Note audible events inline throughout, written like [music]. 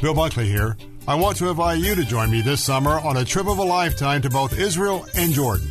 Bill Bunkley here. I want to invite you to join me this summer on a trip of a lifetime to both Israel and Jordan.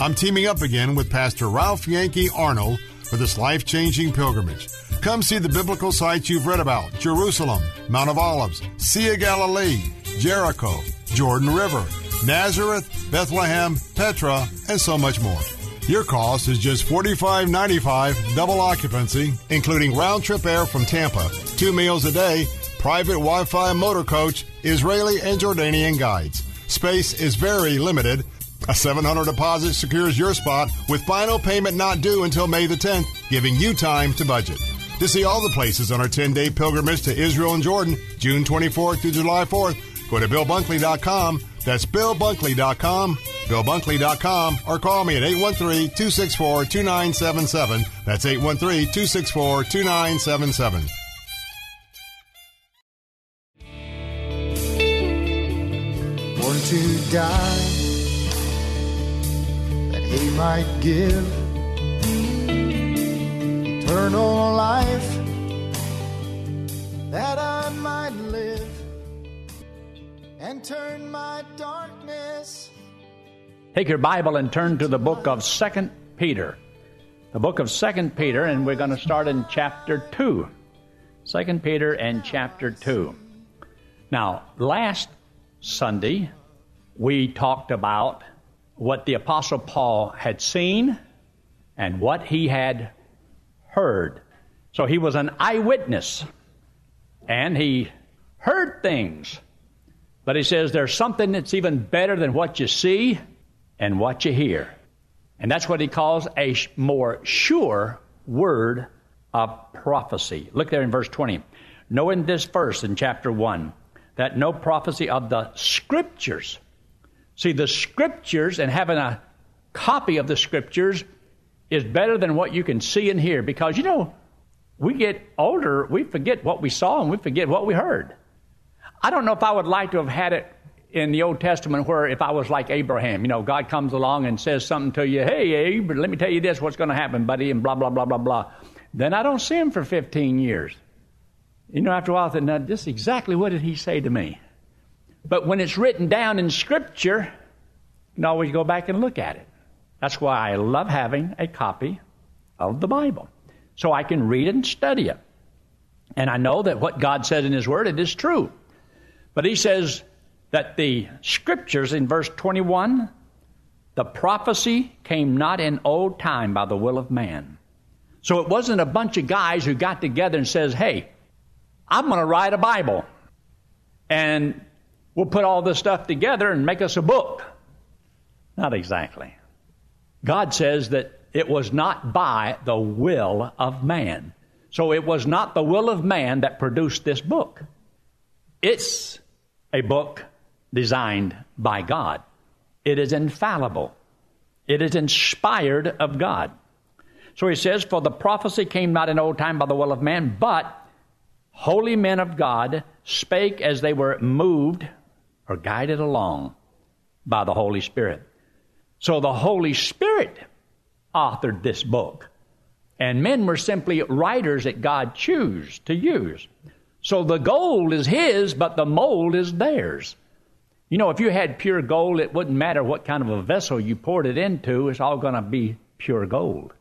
I'm teaming up again with Pastor Ralph Yankee Arnold for this life changing pilgrimage. Come see the biblical sites you've read about Jerusalem, Mount of Olives, Sea of Galilee, Jericho, Jordan River, Nazareth, Bethlehem, Petra, and so much more. Your cost is just $45.95 double occupancy, including round trip air from Tampa, two meals a day, private Wi Fi motor coach, Israeli and Jordanian guides. Space is very limited. A 700 deposit secures your spot with final payment not due until May the 10th, giving you time to budget. To see all the places on our 10 day pilgrimage to Israel and Jordan, June 24th through July 4th, go to BillBunkley.com. That's BillBunkley.com, BillBunkley.com, or call me at 813 264 2977. That's 813 to die, that he might give eternal life, that I might live and turn my darkness. Take your Bible and turn to the book of Second Peter. The book of Second Peter, and we're going to start in chapter 2. Second Peter and chapter 2. Now, last Sunday, we talked about what the Apostle Paul had seen and what he had heard. So he was an eyewitness and he heard things. But he says there's something that's even better than what you see and what you hear. And that's what he calls a more sure word of prophecy. Look there in verse 20. Knowing this verse in chapter 1 that no prophecy of the scriptures. See, the scriptures and having a copy of the scriptures is better than what you can see and hear because, you know, we get older, we forget what we saw and we forget what we heard. I don't know if I would like to have had it in the Old Testament where if I was like Abraham, you know, God comes along and says something to you, hey, Abe, let me tell you this, what's going to happen, buddy, and blah, blah, blah, blah, blah. Then I don't see him for 15 years. You know, after a while, I thought, now, this exactly what did he say to me? But when it's written down in Scripture, you can always go back and look at it. That's why I love having a copy of the Bible. So I can read and study it. And I know that what God said in His Word, it is true. But He says that the Scriptures in verse 21, the prophecy came not in old time by the will of man. So it wasn't a bunch of guys who got together and says, hey, I'm going to write a Bible. And we'll put all this stuff together and make us a book. Not exactly. God says that it was not by the will of man. So it was not the will of man that produced this book. It's a book designed by God. It is infallible. It is inspired of God. So he says, For the prophecy came not in old time by the will of man, but holy men of God spake as they were moved or guided along by the Holy Spirit. So the Holy Spirit authored this book. And men were simply writers that God chose to use. So the gold is His, but the mold is theirs. You know, if you had pure gold, it wouldn't matter what kind of a vessel you poured it into, it's all going to be pure gold.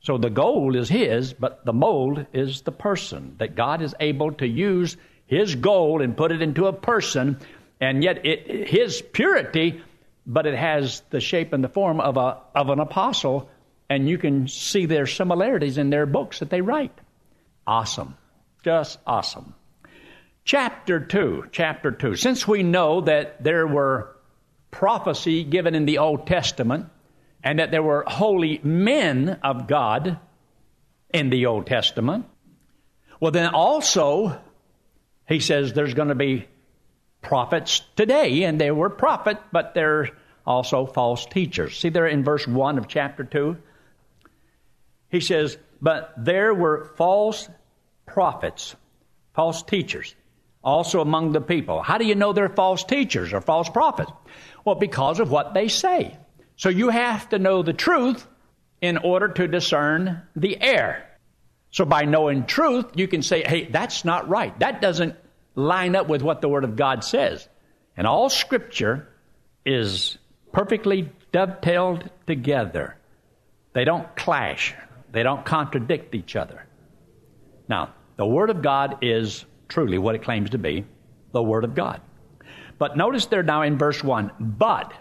So the gold is his, but the mold is the person. That God is able to use his gold and put it into a person, and yet it, his purity, but it has the shape and the form of, a, of an apostle, and you can see their similarities in their books that they write. Awesome. Just awesome. Chapter 2. Chapter 2. Since we know that there were prophecy given in the Old Testament, and that there were holy men of God in the Old Testament. Well, then also, he says there's going to be prophets today, and they were prophets, but they're also false teachers. See there in verse 1 of chapter 2? He says, But there were false prophets, false teachers, also among the people. How do you know they're false teachers or false prophets? Well, because of what they say. So you have to know the truth in order to discern the error. So by knowing truth, you can say, hey, that's not right. That doesn't line up with what the Word of God says. And all Scripture is perfectly dovetailed together. They don't clash, they don't contradict each other. Now, the Word of God is truly what it claims to be the Word of God. But notice there now in verse 1 but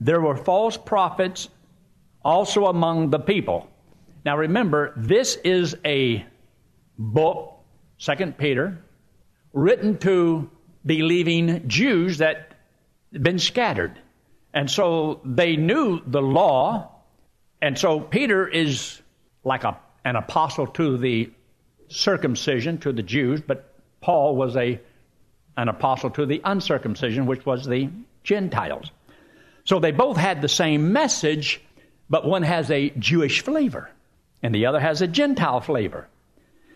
there were false prophets also among the people. Now remember, this is a book, Second Peter, written to believing Jews that had been scattered. And so they knew the law. And so Peter is like a, an apostle to the circumcision, to the Jews, but Paul was a, an apostle to the uncircumcision, which was the Gentiles. So they both had the same message, but one has a Jewish flavor and the other has a Gentile flavor.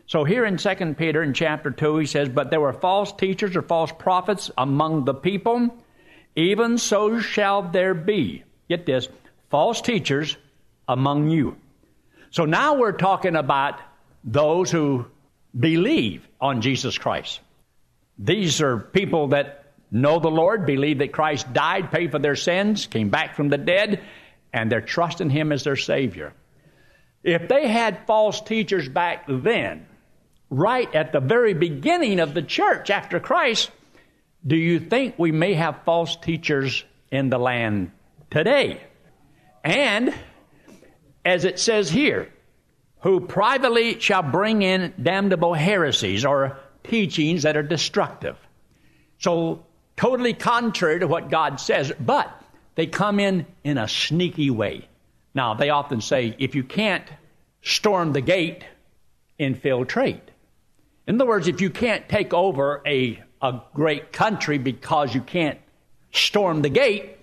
So here in 2 Peter in chapter 2, he says, But there were false teachers or false prophets among the people, even so shall there be. Get this, false teachers among you. So now we're talking about those who believe on Jesus Christ. These are people that know the Lord, believe that Christ died, paid for their sins, came back from the dead, and they're trusting Him as their Savior. If they had false teachers back then, right at the very beginning of the church after Christ, do you think we may have false teachers in the land today? And, as it says here, who privately shall bring in damnable heresies or teachings that are destructive. So, totally contrary to what God says, but they come in in a sneaky way. Now, they often say, if you can't storm the gate, infiltrate. In other words, if you can't take over a, a great country because you can't storm the gate,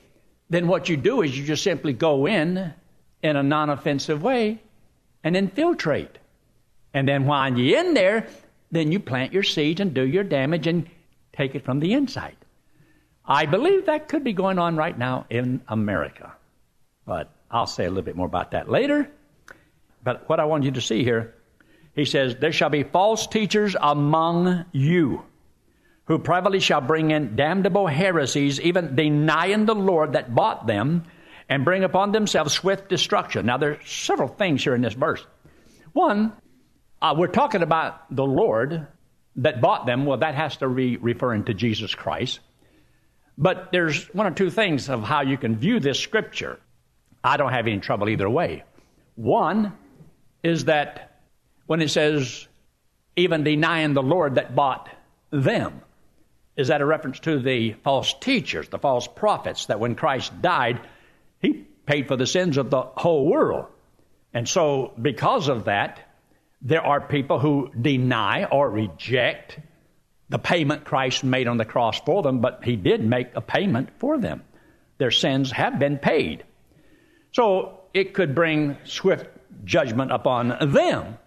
then what you do is you just simply go in in a non offensive way and infiltrate. And then while you're in there, then you plant your seeds and do your damage and take it from the inside. I believe that could be going on right now in America. But I'll say a little bit more about that later. But what I want you to see here, he says, There shall be false teachers among you, who privately shall bring in damnable heresies, even denying the Lord that bought them, and bring upon themselves swift destruction. Now, there's several things here in this verse. One, uh, we're talking about the Lord that bought them. Well, that has to be referring to Jesus Christ. But there's one or two things of how you can view this scripture. I don't have any trouble either way. One is that when it says, even denying the Lord that bought them, is that a reference to the false teachers, the false prophets, that when Christ died, he paid for the sins of the whole world. And so, because of that, there are people who deny or reject the payment Christ made on the cross for them, but he did make a payment for them. Their sins have been paid. So it could bring swift judgment upon them.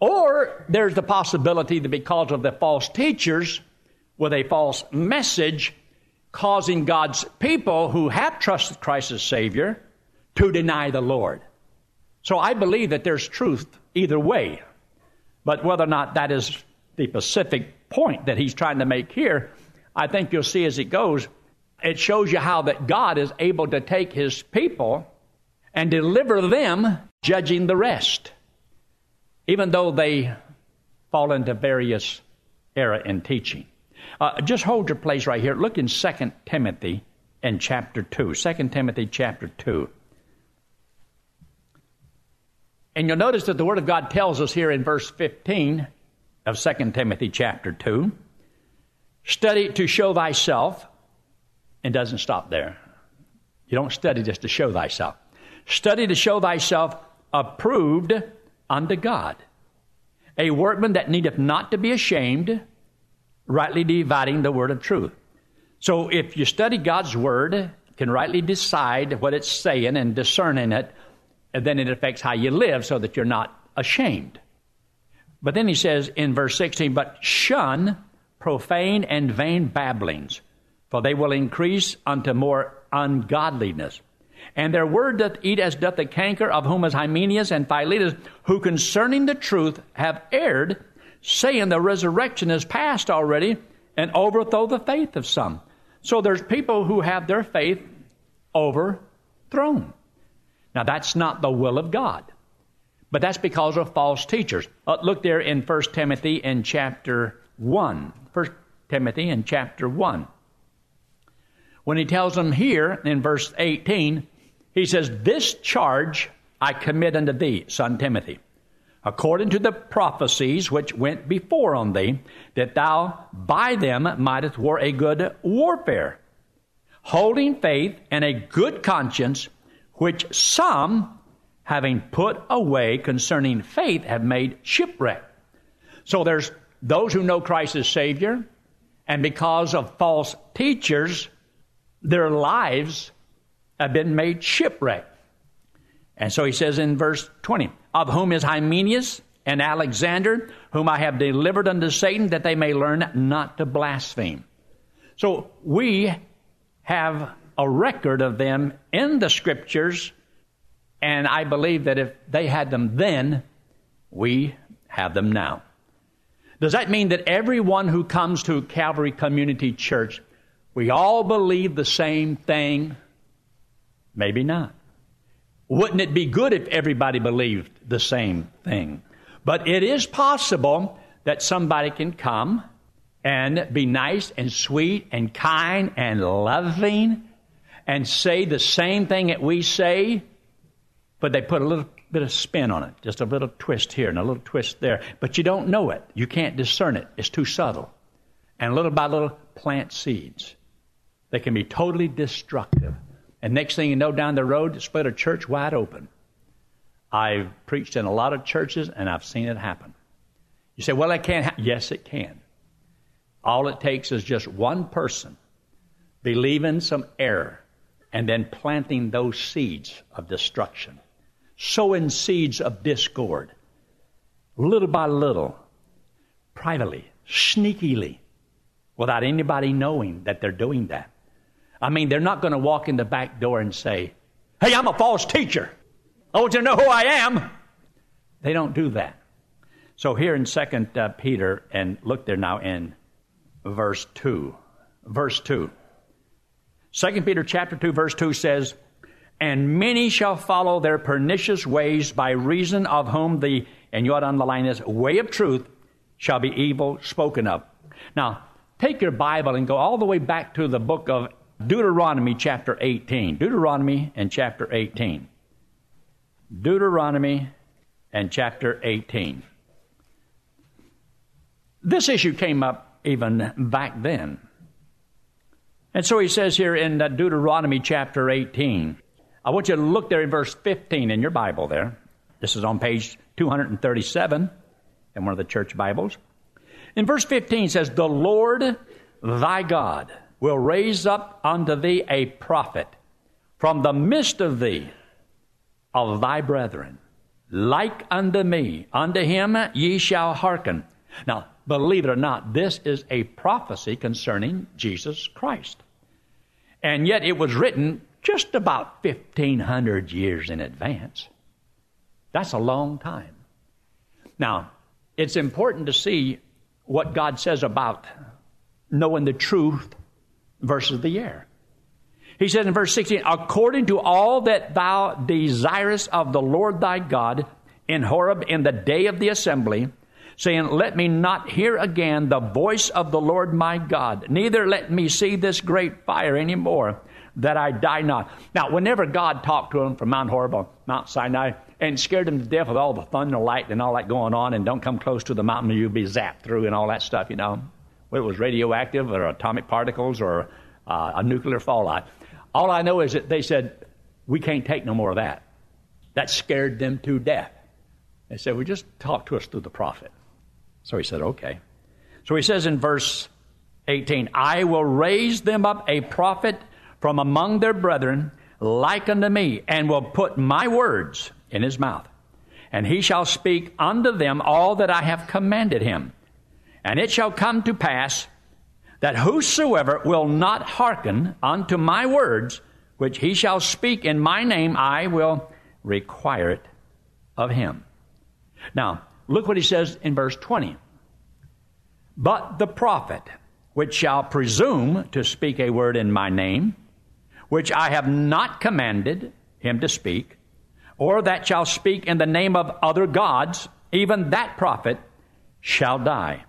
Or there's the possibility that because of the false teachers with a false message, causing God's people who have trusted Christ as Savior to deny the Lord. So I believe that there's truth either way. But whether or not that is the specific point that he's trying to make here, I think you'll see as it goes, it shows you how that God is able to take his people and deliver them, judging the rest, even though they fall into various error in teaching. Uh, just hold your place right here. Look in 2 Timothy in chapter 2. 2 Timothy chapter 2. And you'll notice that the Word of God tells us here in verse 15 of 2 Timothy chapter 2 study to show thyself, and doesn't stop there. You don't study just to show thyself. Study to show thyself approved unto God, a workman that needeth not to be ashamed, rightly dividing the word of truth. So if you study God's word, can rightly decide what it's saying and discerning it, and then it affects how you live so that you're not ashamed. But then he says in verse 16, but shun profane and vain babblings, for they will increase unto more ungodliness. And their word doth eat as doth the canker, of whom is Hymenaeus and Philetus, who concerning the truth have erred, saying the resurrection is past already, and overthrow the faith of some. So there's people who have their faith overthrown. Now that's not the will of God. But that's because of false teachers. Uh, look there in 1 Timothy in chapter 1. 1 Timothy in chapter 1. When he tells them here in verse 18, he says, This charge I commit unto thee, son Timothy, according to the prophecies which went before on thee, that thou by them mightest war a good warfare, holding faith and a good conscience, which some, having put away concerning faith, have made shipwreck. So there's those who know Christ as Savior, and because of false teachers, their lives have been made shipwreck. And so he says in verse 20, of whom is Hymenaeus and Alexander, whom I have delivered unto Satan, that they may learn not to blaspheme. So we have a record of them in the scriptures, and I believe that if they had them then, we have them now. Does that mean that everyone who comes to Calvary Community Church, we all believe the same thing? Maybe not. Wouldn't it be good if everybody believed the same thing? But it is possible that somebody can come and be nice and sweet and kind and loving and say the same thing that we say, but they put a little bit of spin on it, just a little twist here and a little twist there. But you don't know it. You can't discern it. It's too subtle. And little by little, plant seeds. They can be totally destructive. And next thing you know, down the road, split a church wide open. I've preached in a lot of churches and I've seen it happen. You say, well, it can't happen. Yes, it can. All it takes is just one person believing some error and then planting those seeds of destruction, sowing seeds of discord, little by little, privately, sneakily, without anybody knowing that they're doing that. I mean, they're not going to walk in the back door and say, Hey, I'm a false teacher. I want you to know who I am. They don't do that. So here in Second uh, Peter, and look there now in verse 2. Verse 2. 2 Peter chapter 2, verse 2 says, And many shall follow their pernicious ways, by reason of whom the, and you ought to underline this, way of truth shall be evil spoken of. Now, take your Bible and go all the way back to the book of Deuteronomy chapter 18. Deuteronomy and chapter 18. Deuteronomy and chapter 18. This issue came up even back then. And so he says here in Deuteronomy chapter 18, I want you to look there in verse 15 in your Bible there. This is on page 237 in one of the church Bibles. In verse 15 says, The Lord thy God will raise up unto thee a prophet from the midst of thee of thy brethren, like unto me. Unto him ye shall hearken. Now, believe it or not, this is a prophecy concerning Jesus Christ. And yet it was written just about 1500 years in advance. That's a long time. Now, it's important to see what God says about knowing the truth versus the air. He says in verse 16, according to all that thou desirest of the Lord thy God in Horeb in the day of the assembly, saying, Let me not hear again the voice of the Lord my God, neither let me see this great fire any more, that I die not. Now, whenever God talked to him from Mount Horeb on Mount Sinai and scared him to death with all the thunder, light, and all that going on, and don't come close to the mountain you'll be zapped through and all that stuff, you know, whether it was radioactive or atomic particles or uh, a nuclear fallout. All I know is that they said, We can't take no more of that. That scared them to death. They said, Well, just talk to us through the prophet. So he said, Okay. So he says in verse 18, I will raise them up a prophet from among their brethren, like unto me, and will put my words in his mouth. And he shall speak unto them all that I have commanded him. And it shall come to pass that whosoever will not hearken unto my words, which he shall speak in my name, I will require it of him. Now, look what he says in verse 20. But the prophet, which shall presume to speak a word in my name, which I have not commanded him to speak, or that shall speak in the name of other gods, even that prophet shall die.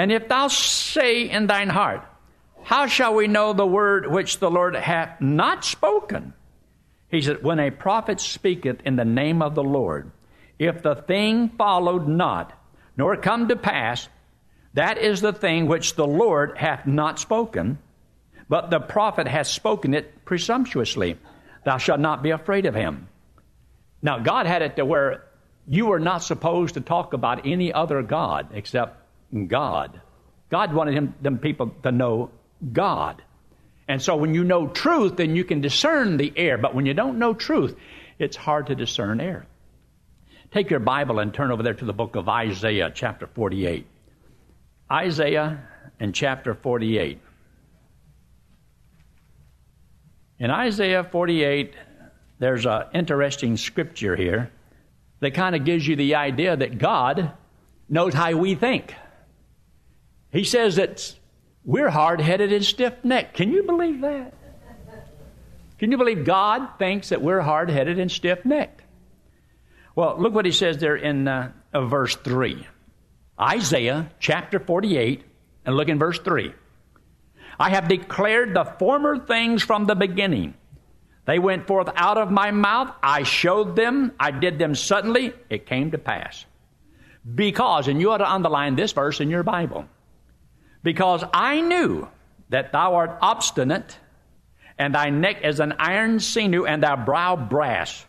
And if thou say in thine heart, How shall we know the word which the Lord hath not spoken? He said, When a prophet speaketh in the name of the Lord, if the thing followed not, nor come to pass, that is the thing which the Lord hath not spoken, but the prophet hath spoken it presumptuously. Thou shalt not be afraid of him. Now, God had it to where you were not supposed to talk about any other God except God. God wanted him, them people to know God. And so when you know truth, then you can discern the error. But when you don't know truth, it's hard to discern error. Take your Bible and turn over there to the book of Isaiah, chapter 48. Isaiah and chapter 48. In Isaiah 48, there's an interesting scripture here that kind of gives you the idea that God knows how we think. He says that we're hard headed and stiff necked. Can you believe that? Can you believe God thinks that we're hard headed and stiff necked? Well, look what he says there in uh, verse 3. Isaiah chapter 48, and look in verse 3. I have declared the former things from the beginning. They went forth out of my mouth. I showed them. I did them suddenly. It came to pass. Because, and you ought to underline this verse in your Bible, because I knew that thou art obstinate, and thy neck is an iron sinew, and thy brow brass.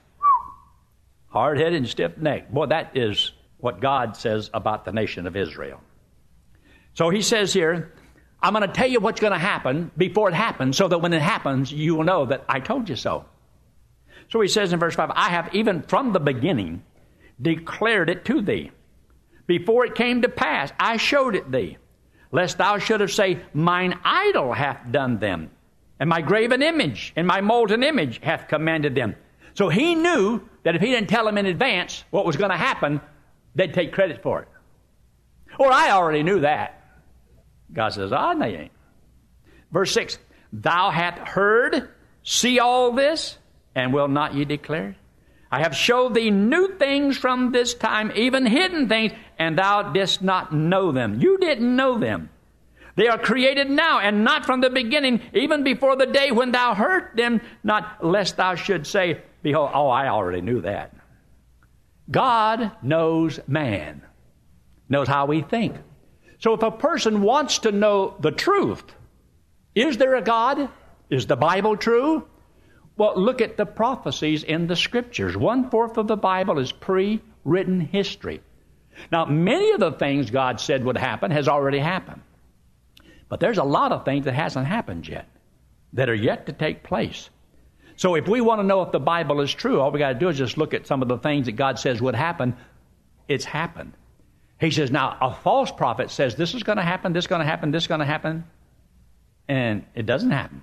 Hard headed and stiff neck. Boy, that is what God says about the nation of Israel. So he says here, I'm going to tell you what's going to happen before it happens, so that when it happens, you will know that I told you so. So he says in verse 5, I have even from the beginning declared it to thee. Before it came to pass, I showed it thee, lest thou shouldest say, Mine idol hath done them, and my graven image and my molten image hath commanded them. So he knew that if he didn't tell them in advance what was going to happen, they'd take credit for it. Or I already knew that. God says, Ah, they ain't. Verse 6 Thou hast heard, see all this, and will not ye declare? I have showed thee new things from this time, even hidden things, and thou didst not know them. You didn't know them. They are created now, and not from the beginning, even before the day when thou heard them, not lest thou should say, Behold, oh, I already knew that. God knows man, knows how we think. So if a person wants to know the truth, is there a God? Is the Bible true? Well, look at the prophecies in the scriptures. One fourth of the Bible is pre written history. Now, many of the things God said would happen has already happened. But there's a lot of things that hasn't happened yet that are yet to take place. So if we want to know if the Bible is true, all we got to do is just look at some of the things that God says would happen. It's happened. He says, now a false prophet says this is going to happen, this is going to happen, this is going to happen, and it doesn't happen.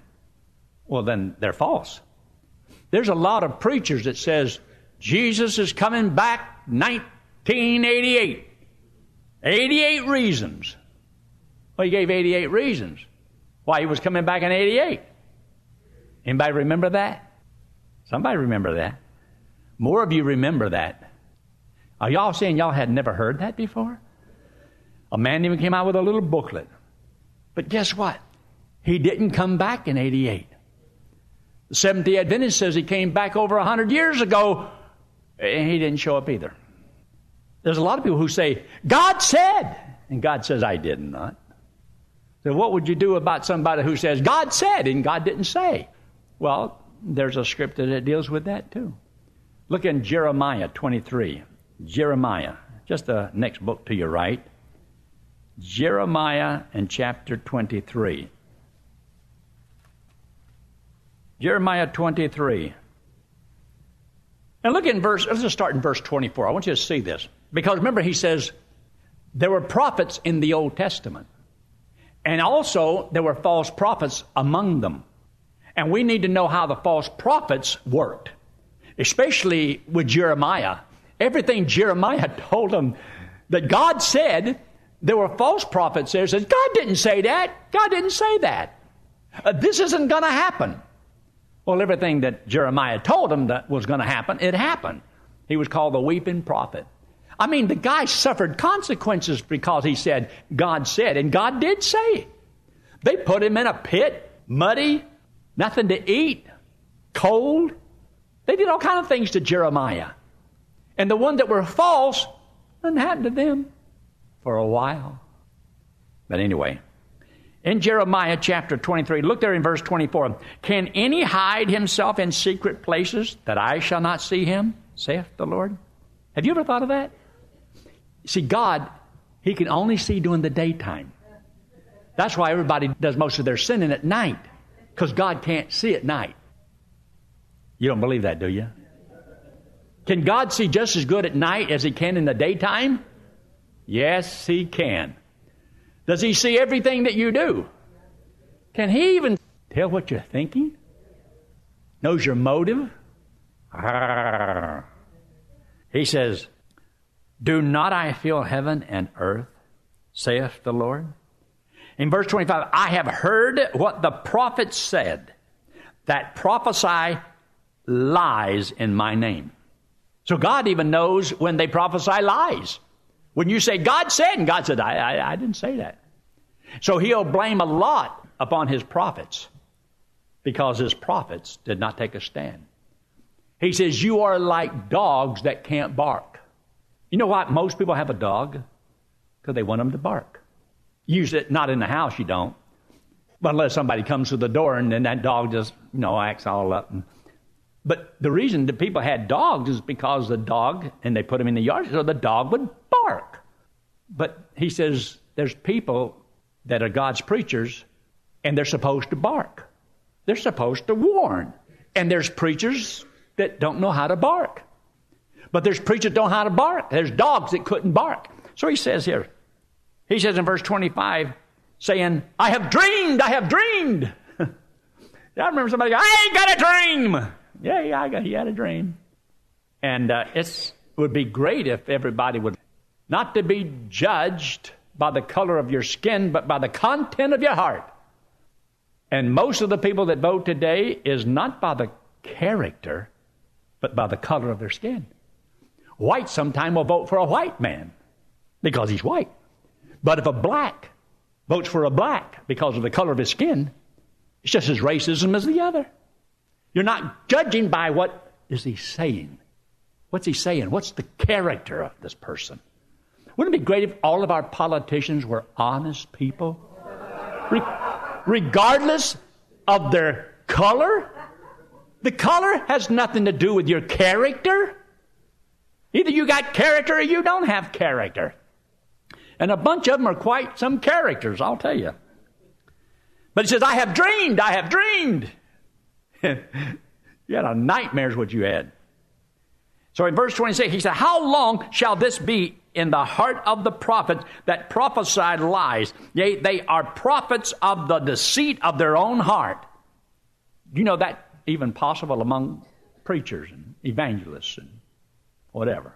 Well, then they're false. There's a lot of preachers that says Jesus is coming back 1988. 88 reasons. Well, he gave 88 reasons why he was coming back in 88. Anybody remember that? Somebody remember that. More of you remember that. Are y'all saying y'all had never heard that before? A man even came out with a little booklet. But guess what? He didn't come back in 88. The Seventh day Adventist says he came back over 100 years ago, and he didn't show up either. There's a lot of people who say, God said, and God says, I did not. So, what would you do about somebody who says, God said, and God didn't say? Well, there's a scripture that deals with that too. Look in Jeremiah 23. Jeremiah, just the next book to your right. Jeremiah and chapter 23. Jeremiah 23. And look in verse, let's just start in verse 24. I want you to see this. Because remember, he says, there were prophets in the Old Testament. And also, there were false prophets among them. And we need to know how the false prophets worked, especially with Jeremiah. Everything Jeremiah [laughs] told them that God said, There were false prophets there said, God didn't say that. God didn't say that. Uh, this isn't going to happen. Well, everything that Jeremiah told him that was going to happen, it happened. He was called the weeping prophet. I mean, the guy suffered consequences because he said, God said, and God did say. They put him in a pit, muddy, nothing to eat, cold. They did all kind of things to Jeremiah. And the ones that were false, nothing happened to them for a while. But anyway, in Jeremiah chapter 23, look there in verse 24. Can any hide himself in secret places that I shall not see him, saith the Lord? Have you ever thought of that? See, God, He can only see during the daytime. That's why everybody does most of their sinning at night, because God can't see at night. You don't believe that, do you? Can God see just as good at night as He can in the daytime? Yes, He can. Does He see everything that you do? Can He even tell what you're thinking? Knows your motive? [laughs] He says, Do not I feel heaven and earth, saith the Lord? In verse 25, I have heard what the prophets said that prophesy lies in my name. So God even knows when they prophesy lies. When you say, God said, and God said, I, I, I didn't say that. So he'll blame a lot upon his prophets because his prophets did not take a stand. He says, You are like dogs that can't bark. You know what? Most people have a dog because they want them to bark. Use it not in the house, you don't. But unless somebody comes to the door and then that dog just, you know, acts all up. And, but the reason that people had dogs is because the dog, and they put him in the yard, so the dog would bark. But he says there's people that are God's preachers, and they're supposed to bark. They're supposed to warn. And there's preachers that don't know how to bark. But there's preachers that don't know how to bark. There's dogs that couldn't bark. So he says here, he says in verse 25, saying, I have dreamed, I have dreamed. [laughs] I remember somebody I ain't got a dream. Yeah, yeah, I got, he had a dream. And uh, it would be great if everybody would not to be judged by the color of your skin, but by the content of your heart. And most of the people that vote today is not by the character, but by the color of their skin. White sometime will vote for a white man because he's white. But if a black votes for a black because of the color of his skin, it's just as racism as the other. You're not judging by what is he saying. What's he saying? What's the character of this person? Wouldn't it be great if all of our politicians were honest people? Re- regardless of their color? The color has nothing to do with your character. Either you got character or you don't have character. And a bunch of them are quite some characters, I'll tell you. But he says, I have dreamed, I have dreamed. [laughs] you had a nightmare, is what you had. So in verse 26, he said, How long shall this be in the heart of the prophets that prophesied lies? Yea, they are prophets of the deceit of their own heart. Do you know that even possible among preachers and evangelists and whatever?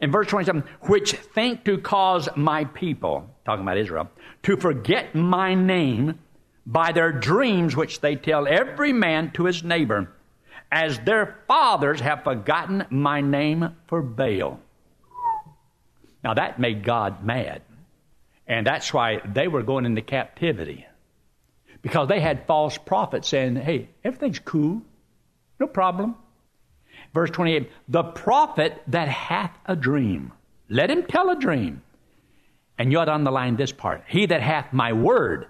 In verse 27, which think to cause my people, talking about Israel, to forget my name by their dreams which they tell every man to his neighbor, as their fathers have forgotten my name for Baal. Now that made God mad. And that's why they were going into captivity. Because they had false prophets saying, hey, everything's cool, no problem. Verse 28 The prophet that hath a dream, let him tell a dream. And you ought to underline this part He that hath my word,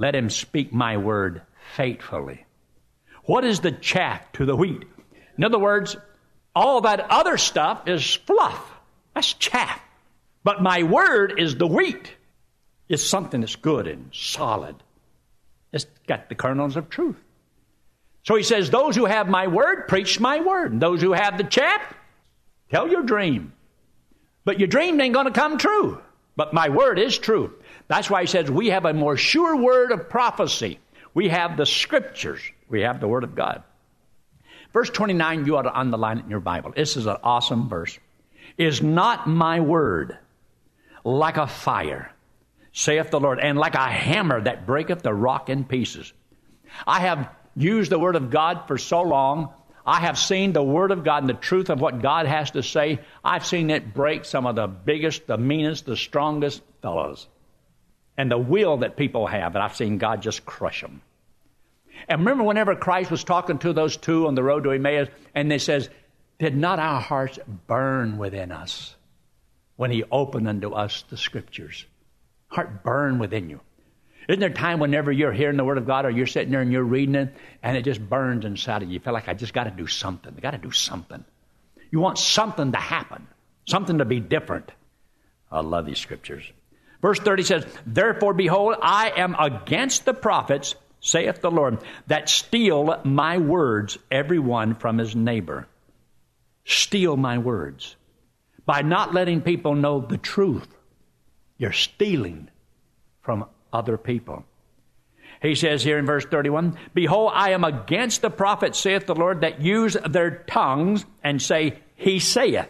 let him speak my word faithfully. What is the chaff to the wheat? In other words, all that other stuff is fluff. That's chaff. But my word is the wheat. It's something that's good and solid. It's got the kernels of truth. So he says, Those who have my word, preach my word. And those who have the chaff, tell your dream. But your dream ain't going to come true. But my word is true. That's why he says we have a more sure word of prophecy. We have the scriptures. We have the word of God. Verse 29, you ought to underline it in your Bible. This is an awesome verse. Is not my word like a fire, saith the Lord, and like a hammer that breaketh the rock in pieces. I have used the Word of God for so long. I have seen the Word of God and the truth of what God has to say. I've seen it break some of the biggest, the meanest, the strongest fellows. And the will that people have, and I've seen God just crush them. And remember whenever Christ was talking to those two on the road to Emmaus, and they says, Did not our hearts burn within us when he opened unto us the scriptures? Heart burn within you. Isn't there a time whenever you're hearing the Word of God or you're sitting there and you're reading it and it just burns inside of you? You feel like I just got to do something. I got to do something. You want something to happen, something to be different. I love these scriptures. Verse 30 says, Therefore, behold, I am against the prophets, saith the Lord, that steal my words, every one from his neighbor. Steal my words. By not letting people know the truth, you're stealing from other people. He says here in verse 31 Behold, I am against the prophets, saith the Lord, that use their tongues and say, He saith.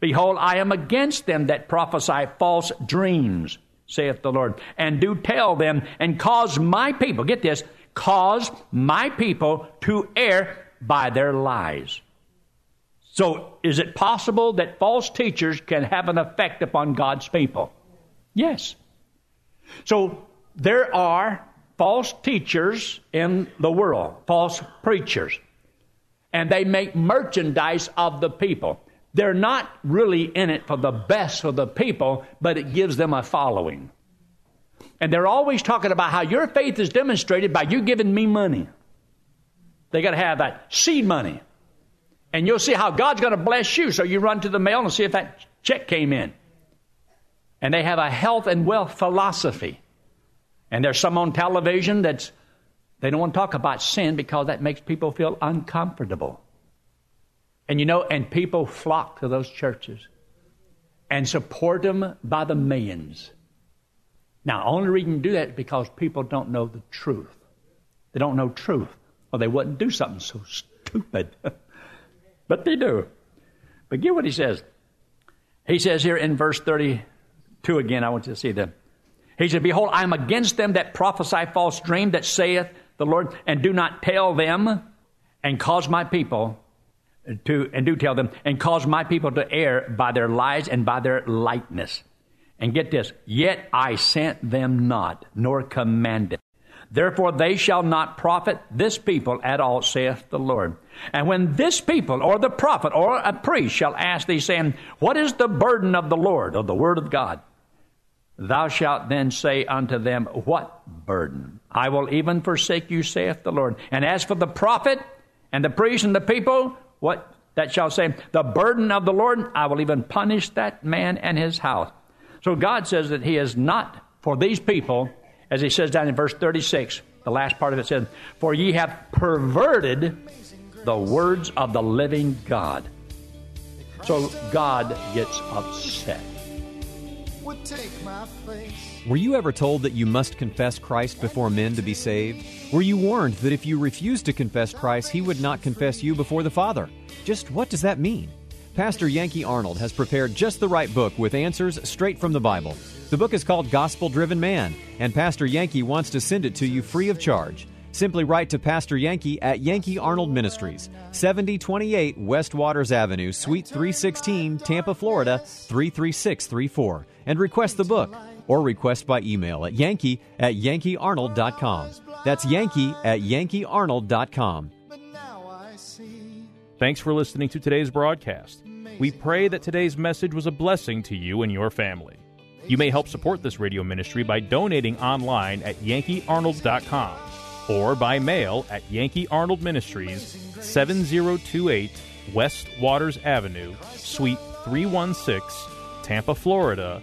Behold, I am against them that prophesy false dreams, saith the Lord, and do tell them, and cause my people, get this, cause my people to err by their lies. So, is it possible that false teachers can have an effect upon God's people? Yes. So there are false teachers in the world, false preachers, and they make merchandise of the people. They're not really in it for the best of the people, but it gives them a following. And they're always talking about how your faith is demonstrated by you giving me money. They got to have that seed money. And you'll see how God's going to bless you. So you run to the mail and see if that check came in. And they have a health and wealth philosophy. And there's some on television that's, they don't want to talk about sin because that makes people feel uncomfortable. And you know, and people flock to those churches and support them by the millions. Now, only reason you do that is because people don't know the truth. They don't know truth, or they wouldn't do something so stupid. [laughs] but they do. But get what he says. He says here in verse 32 again, I want you to see them. He said, Behold, I am against them that prophesy false dream, that saith the Lord, and do not tell them, and cause my people to, and do tell them, and cause my people to err by their lies and by their lightness. And get this, yet I sent them not, nor commanded. Therefore they shall not profit this people at all, saith the Lord. And when this people, or the prophet, or a priest shall ask thee, saying, What is the burden of the Lord, or the word of God? Thou shalt then say unto them, What burden? I will even forsake you, saith the Lord. And as for the prophet and the priest and the people, what that shall say, The burden of the Lord, I will even punish that man and his house. So God says that He is not for these people, as He says down in verse 36, the last part of it says, For ye have perverted the words of the living God. So God gets upset Were you ever told that you must confess Christ before men to be saved? Were you warned that if you refused to confess Christ, he would not confess you before the Father? Just what does that mean? Pastor Yankee Arnold has prepared just the right book with answers straight from the Bible. The book is called Gospel Driven Man, and Pastor Yankee wants to send it to you free of charge. Simply write to Pastor Yankee at Yankee Arnold Ministries, 7028 West Waters Avenue, Suite 316, Tampa, Florida 33634, and request the book or request by email at yankee at yankeearnold.com. That's yankee at yankeearnold.com. Thanks for listening to today's broadcast. We pray that today's message was a blessing to you and your family. You may help support this radio ministry by donating online at yankeearnold.com or by mail at Yankee Arnold Ministries, 7028 West Waters Avenue, Suite 316, Tampa, Florida